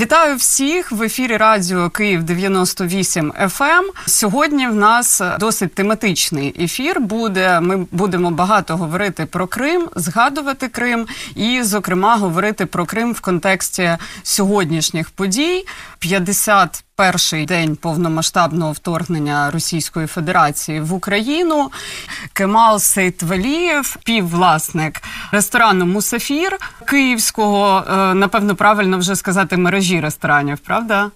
Вітаю всіх в ефірі Радіо Київ 98 FM. Ем. Сьогодні в нас досить тематичний ефір. Буде ми будемо багато говорити про Крим, згадувати Крим і, зокрема, говорити про Крим в контексті сьогоднішніх подій. 50 Перший день повномасштабного вторгнення Російської Федерації в Україну Кемал Сейтвелієв, піввласник ресторану Мусафір Київського, е, напевно, правильно вже сказати мережі ресторанів, правда?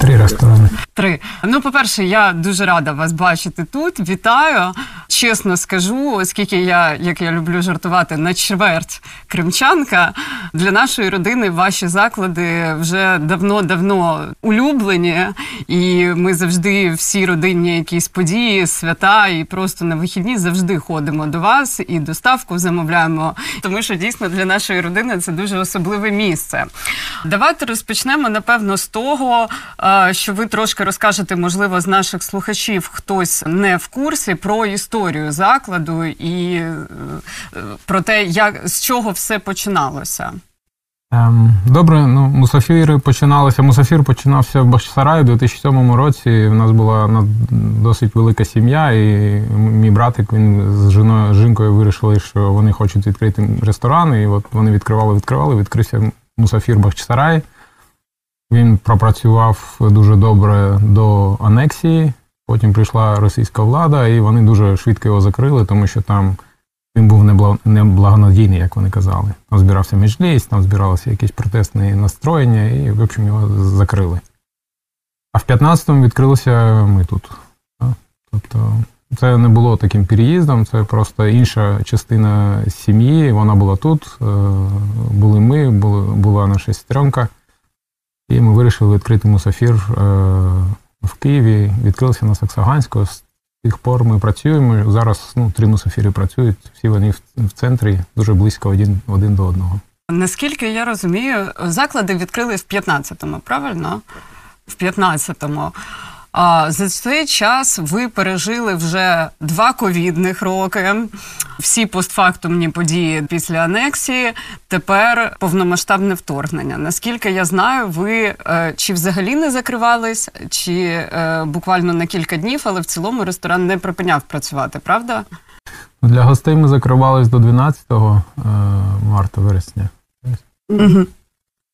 Три ресторани. Три. Ну, по-перше, я дуже рада вас бачити тут. Вітаю. Чесно скажу, оскільки я, як я люблю жартувати, на чверть кримчанка для нашої родини ваші заклади вже давно-давно улюблені, і ми завжди всі родинні якісь події, свята і просто на вихідні завжди ходимо до вас і доставку замовляємо. Тому що дійсно для нашої родини це дуже особливе місце. Давайте розпочнемо напевно з того що ви трошки розкажете, можливо, з наших слухачів хтось не в курсі про історію закладу і е, про те, як з чого все починалося. Ем, добре, ну мусафіри починалися. Мусафір починався в Бахчисараї у 2007 році. У нас була досить велика сім'я, і мій братик він з жіною жінкою вирішили, що вони хочуть відкрити ресторан. І от вони відкривали, відкривали. Відкрився мусафір Бахчисарай. Він пропрацював дуже добре до анексії. Потім прийшла російська влада, і вони дуже швидко його закрили, тому що там він був неблагонадійний, як вони казали. Там збирався міжлість, там збиралися якісь протестні настроєння, і, в общем, його закрили. А в 15-му відкрилися ми тут. Тобто це не було таким переїздом, це просто інша частина сім'ї. Вона була тут, е, були ми, була наша сестренка. І ми вирішили відкрити мусафір е, в Києві. Відкрилися на Саксаганську. З тих пор ми працюємо. Зараз ну, три мусафіри працюють, всі вони в центрі дуже близько один, один до одного. Наскільки я розумію, заклади відкрили в 15-му, правильно? В 15-му. А за цей час ви пережили вже два ковідних роки, всі постфактумні події після анексії. Тепер повномасштабне вторгнення. Наскільки я знаю, ви е, чи взагалі не закривались, чи е, буквально на кілька днів, але в цілому ресторан не припиняв працювати, правда? Для гостей ми закривались до 12 е, марта вересня. Угу.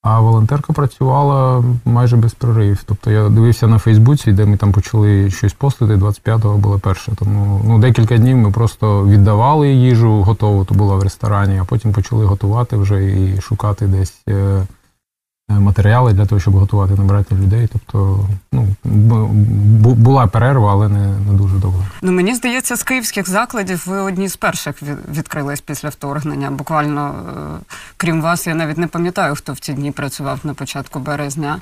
А волонтерка працювала майже без проривів. Тобто я дивився на Фейсбуці, де ми там почали щось постити, 25-го було перше. Тому ну, декілька днів ми просто віддавали їжу готову, то була в ресторані, а потім почали готувати вже і шукати десь е, матеріали для того, щоб готувати, набирати людей. Тобто, ну була перерва, але не не дуже довго. Ну мені здається, з київських закладів ви одні з перших відкрились після вторгнення. Буквально е, крім вас, я навіть не пам'ятаю, хто в ці дні працював на початку березня.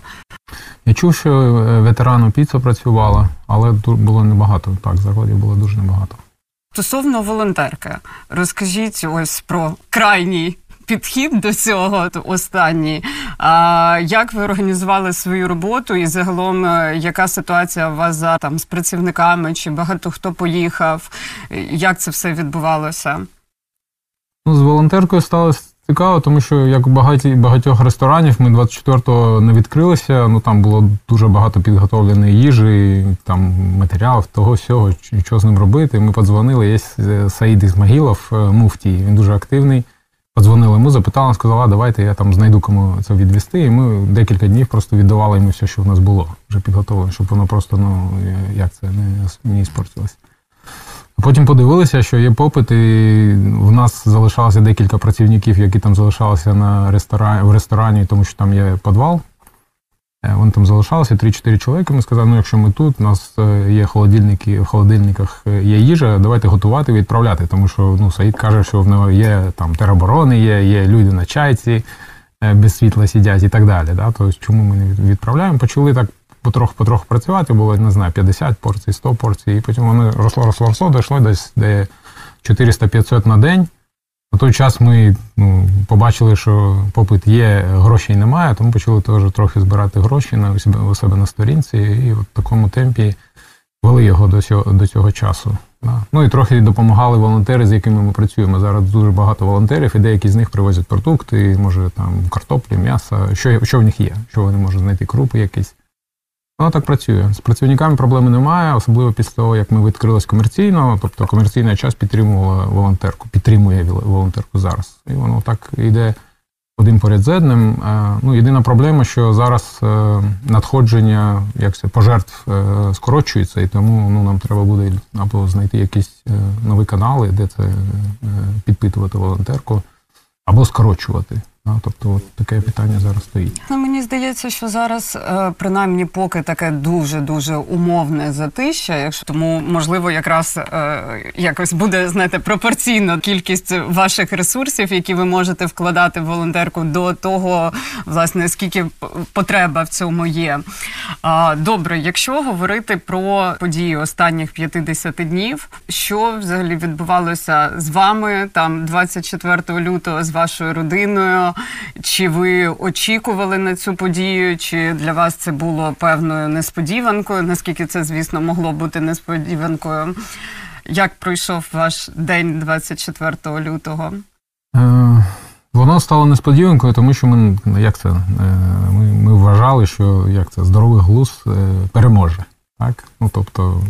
Я чув, що е, ветерану піца працювала, але було небагато. Так, закладів було дуже небагато. Стосовно волонтерки, розкажіть ось про крайній підхід до цього останній. А як ви організували свою роботу, і загалом е, яка ситуація у вас за там з працівниками? Чи багато хто поїхав? Як це все відбувалося? Ну, з волонтеркою сталося цікаво, тому що як багаті, багатьох ресторанів ми 24-го не відкрилися. Ну там було дуже багато підготовленої їжі, там матеріалів, того всього, що з ним робити. Ми подзвонили. Є е, Саїд Ізмагілов, е, муфтій. Він дуже активний. Подзвонили йому, запитали, сказала, давайте я там знайду кому це відвести. І ми декілька днів просто віддавали йому все, що в нас було, вже підготовлено, щоб воно просто, ну, як це, не не іспортилось. А потім подивилися, що є попит, і в нас залишалося декілька працівників, які там залишалися на ресторані, в ресторані, тому що там є підвал. Е, вони там залишалися 3-4 чоловіки. Ми сказали, ну якщо ми тут, у нас е, є холодильники, в холодильниках е, є їжа, давайте готувати і відправляти. Тому що ну, Саїд каже, що в нього є там тероборони, є є люди на чайці, без світла сидять і так далі. Да? Тобто, чому ми не відправляємо? Почали так потроху-потроху працювати, було, не знаю, 50 порцій, 100 порцій, і потім воно росло, росло, росло, дійшло десь де 400-500 на день. На той час ми ну, побачили, що попит є, грошей немає, тому почали теж трохи збирати гроші на у себе, у себе на сторінці, і в такому темпі вели його до цього до цього часу. Да. Ну і трохи допомагали волонтери, з якими ми працюємо. Зараз дуже багато волонтерів, і деякі з них привозять продукти, може там картоплі, м'ясо, що, що в них є, що вони можуть знайти крупи якісь. Воно так працює. З працівниками проблеми немає, особливо після того, як ми відкрились комерційно. Тобто комерційна час підтримувала волонтерку, підтримує волонтерку зараз. І воно так йде один поряд з одним. Е, Ну, єдина проблема, що зараз е, надходження як це, пожертв е, скорочується, і тому ну, нам треба буде або знайти якісь нові канали, де це підпитувати волонтерку, або скорочувати. Да? Тобто, от таке питання зараз стоїть. Ну, мені здається, що зараз, е, принаймні, поки таке дуже дуже умовне затища, якщо тому можливо, якраз е, якось буде знаєте, пропорційно кількість ваших ресурсів, які ви можете вкладати в волонтерку, до того, власне, скільки потреба в цьому є. Добре, якщо говорити про події останніх 50 днів, що взагалі відбувалося з вами там 24 лютого з вашою родиною? Чи ви очікували на цю подію? Чи для вас це було певною несподіванкою? Наскільки це, звісно, могло бути несподіванкою? Як пройшов ваш день 24 лютого? Е, Воно стало несподіванкою, тому що ми як це, е, ми, ми вважали, що як це здоровий глузд е, переможе. Так? Ну, тобто,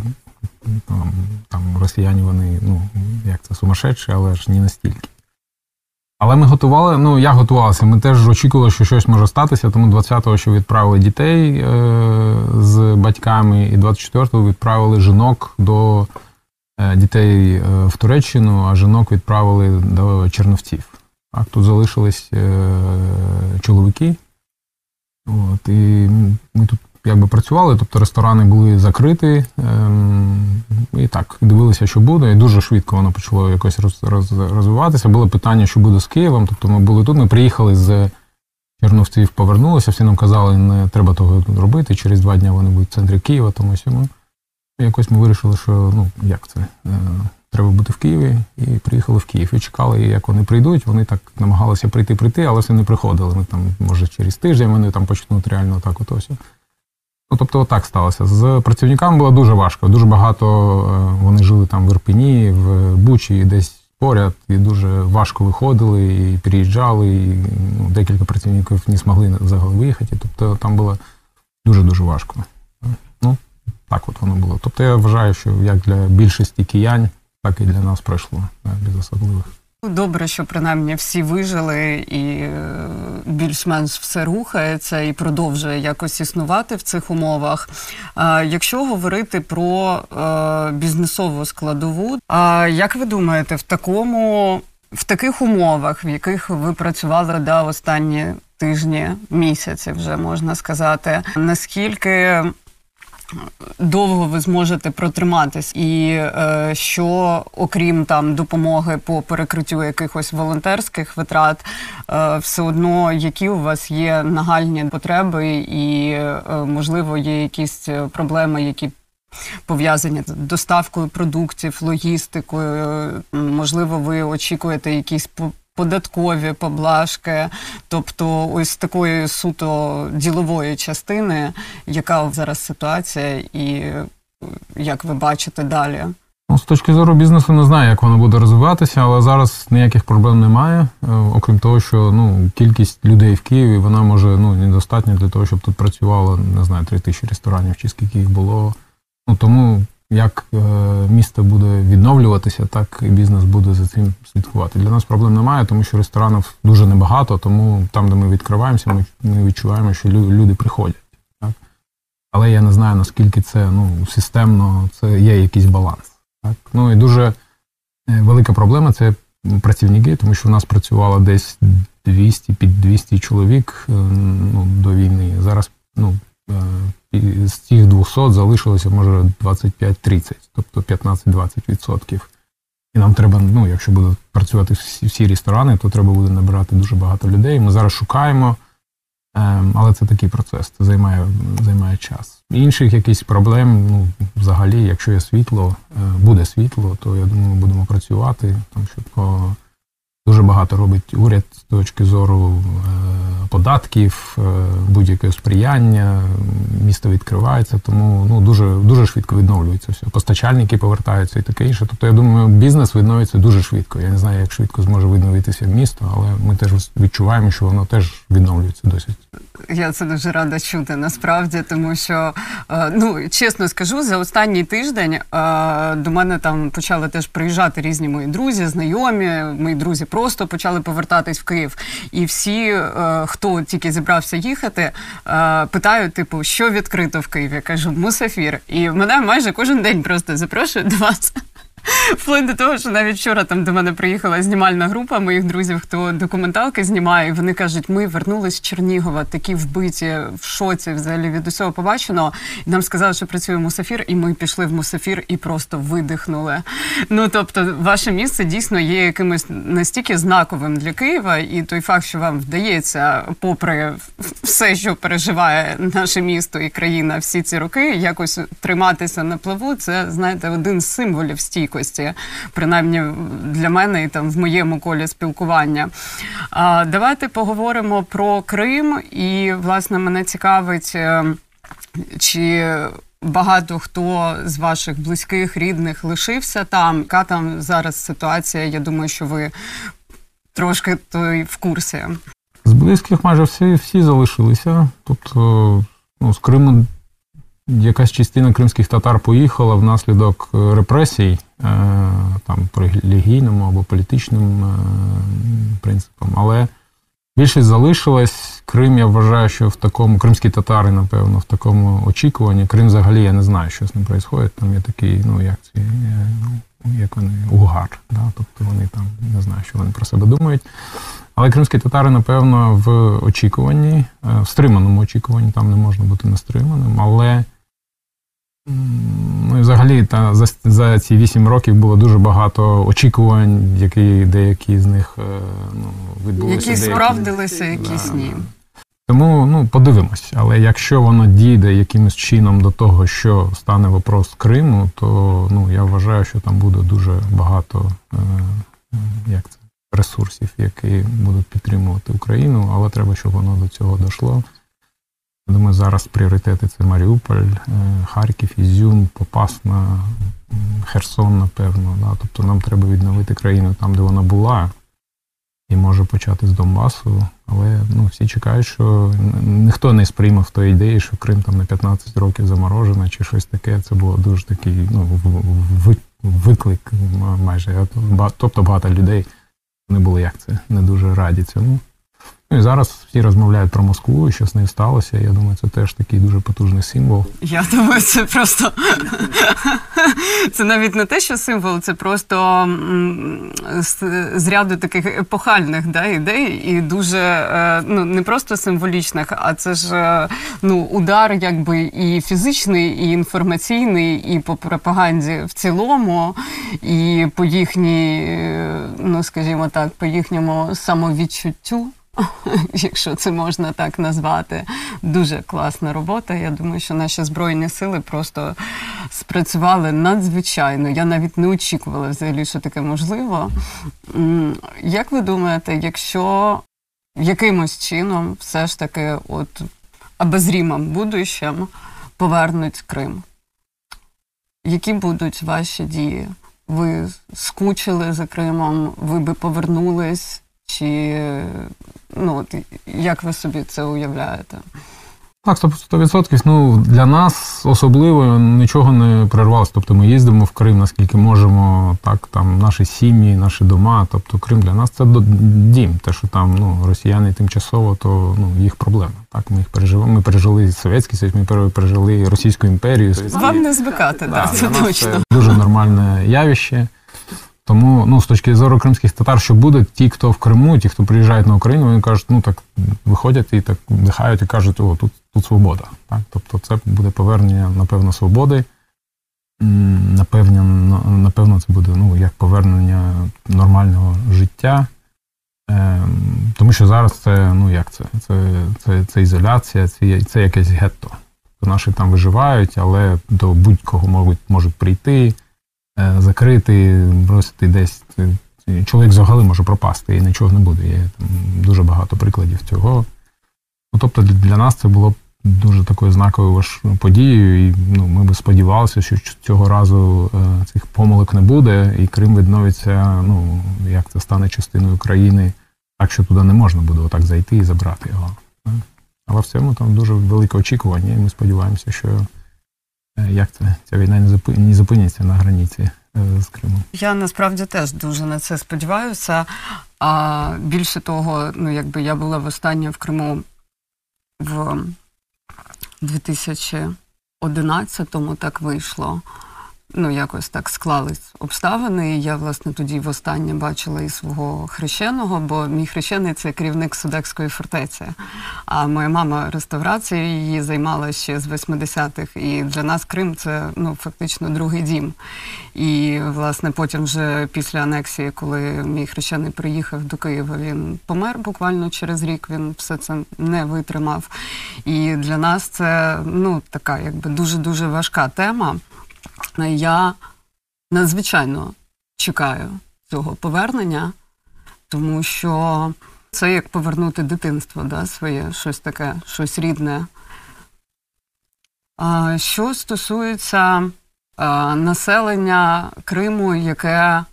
там, там росіяни вони, ну, як це, сумасшедші, але ж не настільки. Але ми готували, ну я готувався. Ми теж очікували, що щось може статися, тому 20-го, що відправили дітей е, з батьками, і 24-го відправили жінок до е, дітей е, в Туреччину, а жінок відправили до Черновців. Так, тут залишились е, чоловіки. От, і ми тут якби працювали, тобто ресторани були закриті. Ем, і так, дивилися, що буде. І дуже швидко воно почало якось роз, роз, розвиватися. Було питання, що буде з Києвом. Тобто ми були тут, ми приїхали з Черновців, повернулися, всі нам казали, не треба того робити. Через два дні вони будуть в центрі Києва, тому сьому. Якось ми вирішили, що ну як це? Е, треба бути в Києві, і приїхали в Київ. І чекали, як вони прийдуть. Вони так намагалися прийти, прийти, але все не приходили. Ми там, може, через тиждень вони там почнуть реально так от ось. Ну, тобто, отак сталося. З працівниками було дуже важко. Дуже багато е, вони жили там в Ірпені, в Бучі, десь поряд, і дуже важко виходили, і приїжджали, і ну, декілька працівників не змогли взагалі виїхати. Тобто там було дуже-дуже важко. Ну, так от воно було. Тобто я вважаю, що як для більшості киянь, так і для нас пройшло без особливих. Добре, що принаймні всі вижили і е, більш-менш все рухається і продовжує якось існувати в цих умовах. Якщо говорити про е, бізнесову складову, як ви думаєте, в такому в таких умовах, в яких ви працювали да, останні тижні, місяці, вже можна сказати, наскільки довго ви зможете протриматись, і е, що, окрім там допомоги по перекриттю якихось волонтерських витрат, е, все одно які у вас є нагальні потреби, і е, можливо є якісь е, проблеми, які пов'язані з доставкою продуктів, логістикою. Можливо, ви очікуєте якісь податкові поблажки, тобто ось такої суто ділової частини, яка зараз ситуація, і е, як ви бачите далі? Ну, з точки зору бізнесу не знаю, як воно буде розвиватися, але зараз ніяких проблем немає. Е, Окрім того, що ну, кількість людей в Києві вона може ну, недостатня для того, щоб тут працювало, не знаю, три тисячі ресторанів чи скільки їх було. Ну тому як е, місто буде відновлюватися, так і бізнес буде за цим слідкувати. Для нас проблем немає, тому що ресторанів дуже небагато, тому там, де ми відкриваємося, ми, відчуваємо, що лю- люди приходять. Так? Але я не знаю, наскільки це ну, системно, це є якийсь баланс. Так? Ну і дуже е, велика проблема це працівники, тому що в нас працювало десь 200 під 200 чоловік е, ну, до війни. Зараз ну, з цих 200 залишилося може 25-30, тобто 15-20%. І нам треба, ну, якщо будуть працювати всі, всі ресторани, то треба буде набирати дуже багато людей. Ми зараз шукаємо, ем, але це такий процес, це займає, займає час. Інших якихось проблем, ну, взагалі, якщо є світло, е, буде світло, то я думаю, ми будемо працювати, що по Дуже багато робить уряд з точки зору е, податків, е, будь-яке сприяння, місто відкривається, тому ну, дуже, дуже швидко відновлюється все. Постачальники повертаються і таке інше. Тобто, я думаю, бізнес відновиться дуже швидко. Я не знаю, як швидко зможе відновитися місто, але ми теж відчуваємо, що воно теж відновлюється досить. Я це дуже рада чути насправді, тому що е, ну чесно скажу, за останній тиждень до мене там почали теж приїжджати різні мої друзі, знайомі. Мої друзі просто почали повертатись в Київ. І всі, е, хто тільки зібрався їхати, питають: типу, що відкрито в Києві. Я кажу, мусафір. І мене майже кожен день просто запрошують до вас. Вплоть до того, що навіть вчора там до мене приїхала знімальна група моїх друзів, хто документалки знімає. і Вони кажуть, ми вернулись з Чернігова, такі вбиті в шоці взагалі від усього побаченого. І нам сказали, що працює Мусафір, і ми пішли в Мусафір і просто видихнули. Ну тобто, ваше місце дійсно є якимось настільки знаковим для Києва, і той факт, що вам вдається, попри все, що переживає наше місто і країна всі ці роки, якось триматися на плаву, це знаєте один з символів стійкості стійкості, принаймні для мене і там в моєму колі спілкування. А, Давайте поговоримо про Крим, і власне мене цікавить, е, чи багато хто з ваших близьких, рідних лишився там. Яка там зараз ситуація? Я думаю, що ви трошки той в курсі. З близьких майже всі всі залишилися. Тобто, ну, з Криму якась частина кримських татар поїхала внаслідок е, репресій, е, там по релігійному або політичним е, принципам. Але більшість залишилась. Крим, я вважаю, що в такому кримські татари, напевно, в такому очікуванні. Крим взагалі я не знаю, що з ним відбувається. Там є такий, ну як ці, ну, як вони, угар. Да? Тобто вони там не знаю, що вони про себе думають. Але кримські татари, напевно, в очікуванні, в стриманому очікуванні, там не можна бути нестриманим, але Ну і взагалі та за за ці вісім років було дуже багато очікувань, які деякі з них е, ну, відбулися. Які справдилися, якісь да. ні. Тому ну, подивимось. Але якщо воно дійде якимось чином до того, що стане вопрос Криму, то ну, я вважаю, що там буде дуже багато е, як це, ресурсів, які будуть підтримувати Україну, але треба, щоб воно до цього дійшло. Думаю, зараз пріоритети це Маріуполь, е, Харків, Ізюм, Попасна, Херсон, напевно. Да? Тобто нам треба відновити країну там, де вона була, і може почати з Донбасу. Але ну, всі чекають, що ніхто не сприймав тої ідеї, що Крим там на 15 років заморожена чи щось таке. Це було дуже такий ну, виклик майже. Тобто багато людей не було як це, не дуже раді цьому. Ну і зараз всі розмовляють про Москву, і що з нею сталося. Я думаю, це теж такий дуже потужний символ. Я думаю, це просто це навіть не те, що символ, це просто з ряду таких епохальних да, ідей, і дуже е, ну не просто символічних, а це ж е, ну удар, якби і фізичний, і інформаційний, і по пропаганді в цілому, і по їхній, е, ну скажімо так, по їхньому самовідчуттю. якщо це можна так назвати. Дуже класна робота. Я думаю, що наші збройні сили просто спрацювали надзвичайно. Я навіть не очікувала взагалі, що таке можливо. Як ви думаєте, якщо якимось чином все ж таки от обозрімом будущим повернуть Крим? Які будуть ваші дії? Ви скучили за Кримом, ви би повернулись? Чи ну от як ви собі це уявляєте? Так, 100%. Ну для нас особливо нічого не перервалося. Тобто ми їздимо в Крим, наскільки можемо, так там наші сім'ї, наші дома. Тобто Крим для нас це дім. Те, що там ну росіяни тимчасово, то ну їх проблема. Так, ми їх переживемо. Ми пережили Совєтський Союз, ми пережили Російську імперію. Вам не звикати, да, так, це точно це дуже нормальне явище. Тому ну, з точки зору кримських татар, що буде, ті, хто в Криму, ті, хто приїжджають на Україну, вони кажуть, ну так виходять і так вдихають і кажуть, о, тут тут свобода. Так? Тобто це буде повернення, напевно, свободи. Напевно, напевно, це буде ну, як повернення нормального життя. Ем, тому що зараз це, ну як це? Це це, це ізоляція, це це якесь гетто. Наші там виживають, але до будь-кого можуть можуть прийти. Е, закрити, бросити десь чоловік взагалі може пропасти і нічого не буде. Є там дуже багато прикладів цього. Ну, тобто для- нас це було дуже такою знаковою важ- подією, і ну, ми б сподівалися, що цього разу е, цих помилок не буде, і Крим відновиться, ну, як це стане частиною країни, так що туди не можна буде отак зайти і забрати його. Але в цьому там дуже велике очікування, і ми сподіваємося, що як це, ця війна не зупи- не зупиниться на границі е, з Кримом. Я насправді теж дуже на це сподіваюся. А більше того, ну якби я була востаннє в Криму в 2011-му, так вийшло. Ну, якось так склались обставини. Я, власне, тоді востаннє бачила і свого хрещеного, бо мій хрещений це керівник Судекської фортеці. А моя мама реставрацією її займалася ще з 80-х. І для нас Крим це ну, фактично другий дім. І, власне, потім вже після анексії, коли мій хрещений приїхав до Києва, він помер буквально через рік. Він все це не витримав. І для нас це ну, така якби дуже-дуже важка тема. Я надзвичайно чекаю цього повернення, тому що це як повернути дитинство, да, своє, щось таке, щось рідне. Що стосується населення Криму, яке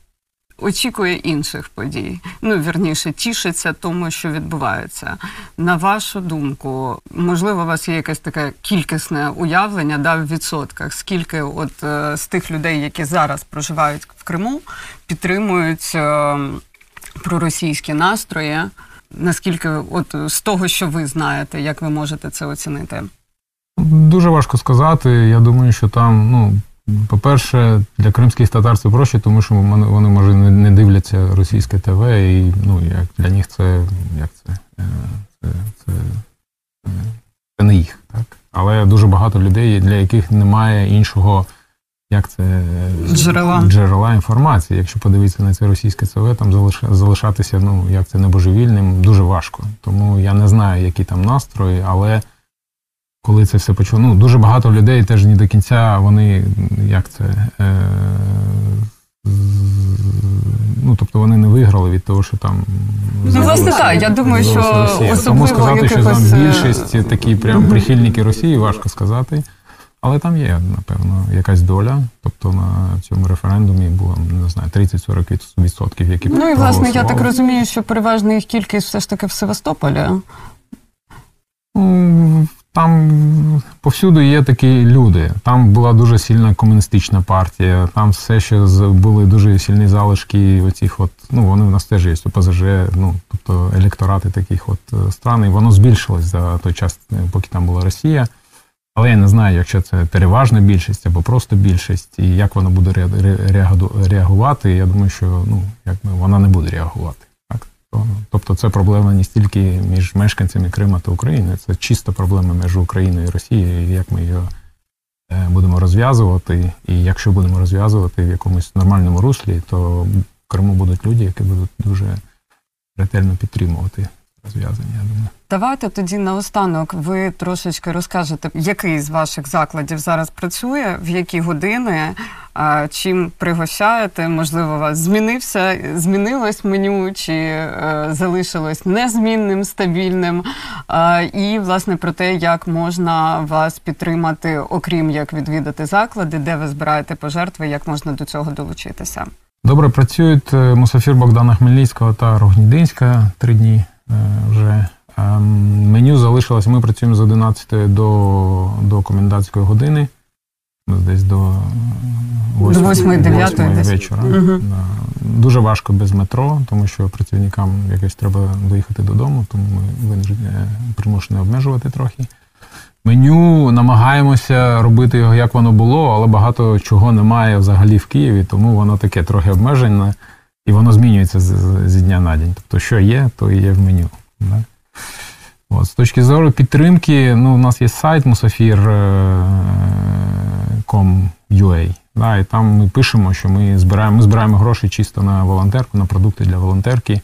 очікує інших подій, ну вірніше, тішиться тому, що відбувається. На вашу думку, можливо, у вас є якесь таке кількісне уявлення да, в відсотках, скільки от е, з тих людей, які зараз проживають в Криму, підтримують е, проросійські настрої? Наскільки, от з того, що ви знаєте, як ви можете це оцінити? Дуже важко сказати. Я думаю, що там, ну, по-перше, для кримських татар це проще, тому що вони, може, не, дивляться російське ТВ, і ну, як для них це як це, е, це, це, це, це не їх. Так? Але дуже багато людей, для яких немає іншого. Як це е, Джерела. джерела інформації. Якщо подивитися на це російське ЦВ, там залиш- залишатися, ну як це небожевільним, дуже важко. Тому я не знаю, які там настрої, але коли це все почало, ну дуже багато людей теж не до кінця вони як це. Е, ну, тобто вони не виграли від того, що там Ну, власне, так, я думаю, що Росія. особливо Тому сказати, що там е, більшість такі прям прихильники Росії, важко сказати. Але там є, напевно, якась доля. Тобто на цьому референдумі було не знаю 30-40%, які Ну і власне, я так розумію, що переважна їх кількість все ж таки в Севастополі. Там повсюди є такі люди. Там була дуже сильна комуністична партія. Там все ще були дуже сильні залишки. Оцих от, ну вони в нас теж є ОПЗЖ, ну тобто електорати таких от е, стран. І воно збільшилось за той час, е, поки там була Росія. Але я не знаю, якщо це переважна більшість або просто більшість, і як вона буде ре- ре- реагувати. Я думаю, що ну якби вона не буде реагувати. Тобто, це проблема не стільки між мешканцями Крима та України, це чиста проблема між Україною і Росією, і як ми її е, будемо розв'язувати. І якщо будемо розв'язувати в якомусь нормальному руслі, то в Криму будуть люди, які будуть дуже ретельно підтримувати розв'язання. Я думаю. Давайте тоді наостанок ви трошечки розкажете, який з ваших закладів зараз працює, в які години, чим пригощаєте. Можливо, у вас змінився, змінилось меню, чи е, залишилось незмінним, стабільним. А, і власне про те, як можна вас підтримати, окрім як відвідати заклади, де ви збираєте пожертви, як можна до цього долучитися. Добре працюють е, Мусафір Богдана Хмельницького та Рогнідинська три дні е, вже. Ем, Меню залишилось. Ми працюємо з 11 до, до комендантської години. Ну, Десь до е, восьмої- восьмої, дев'ятої восьмої десь. вечора. Мгм. Да. Дуже важко без метро, тому що працівникам якось треба доїхати додому, тому ми е, примушені обмежувати трохи. Меню намагаємося робити його, як воно було, але багато чого немає взагалі в Києві, тому воно таке трохи обмежене, і воно змінюється з, з- дня на день. Тобто, що є, то і є в меню. Да? От, з точки зору підтримки, ну, у нас є сайт musafir.com.ua, да, і там ми пишемо, що ми збираємо, ми збираємо гроші чисто на волонтерку, на продукти для волонтерки.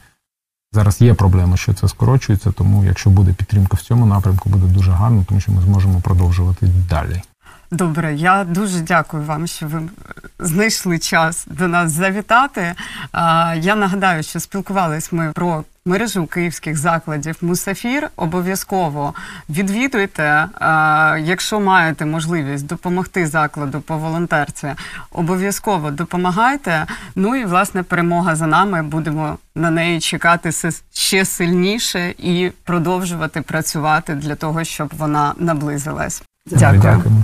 Зараз є проблема, що це скорочується, тому якщо буде підтримка в цьому напрямку, буде дуже гарно, тому що ми зможемо продовжувати далі. Добре, я дуже дякую вам, що ви знайшли час до нас завітати. Я нагадаю, що спілкувались ми про мережу київських закладів Мусафір. Обов'язково відвідуйте, якщо маєте можливість допомогти закладу по волонтерці, обов'язково допомагайте. Ну і власне перемога за нами. Будемо на неї чекати ще сильніше і продовжувати працювати для того, щоб вона наблизилась. Дякую. Дякуємо.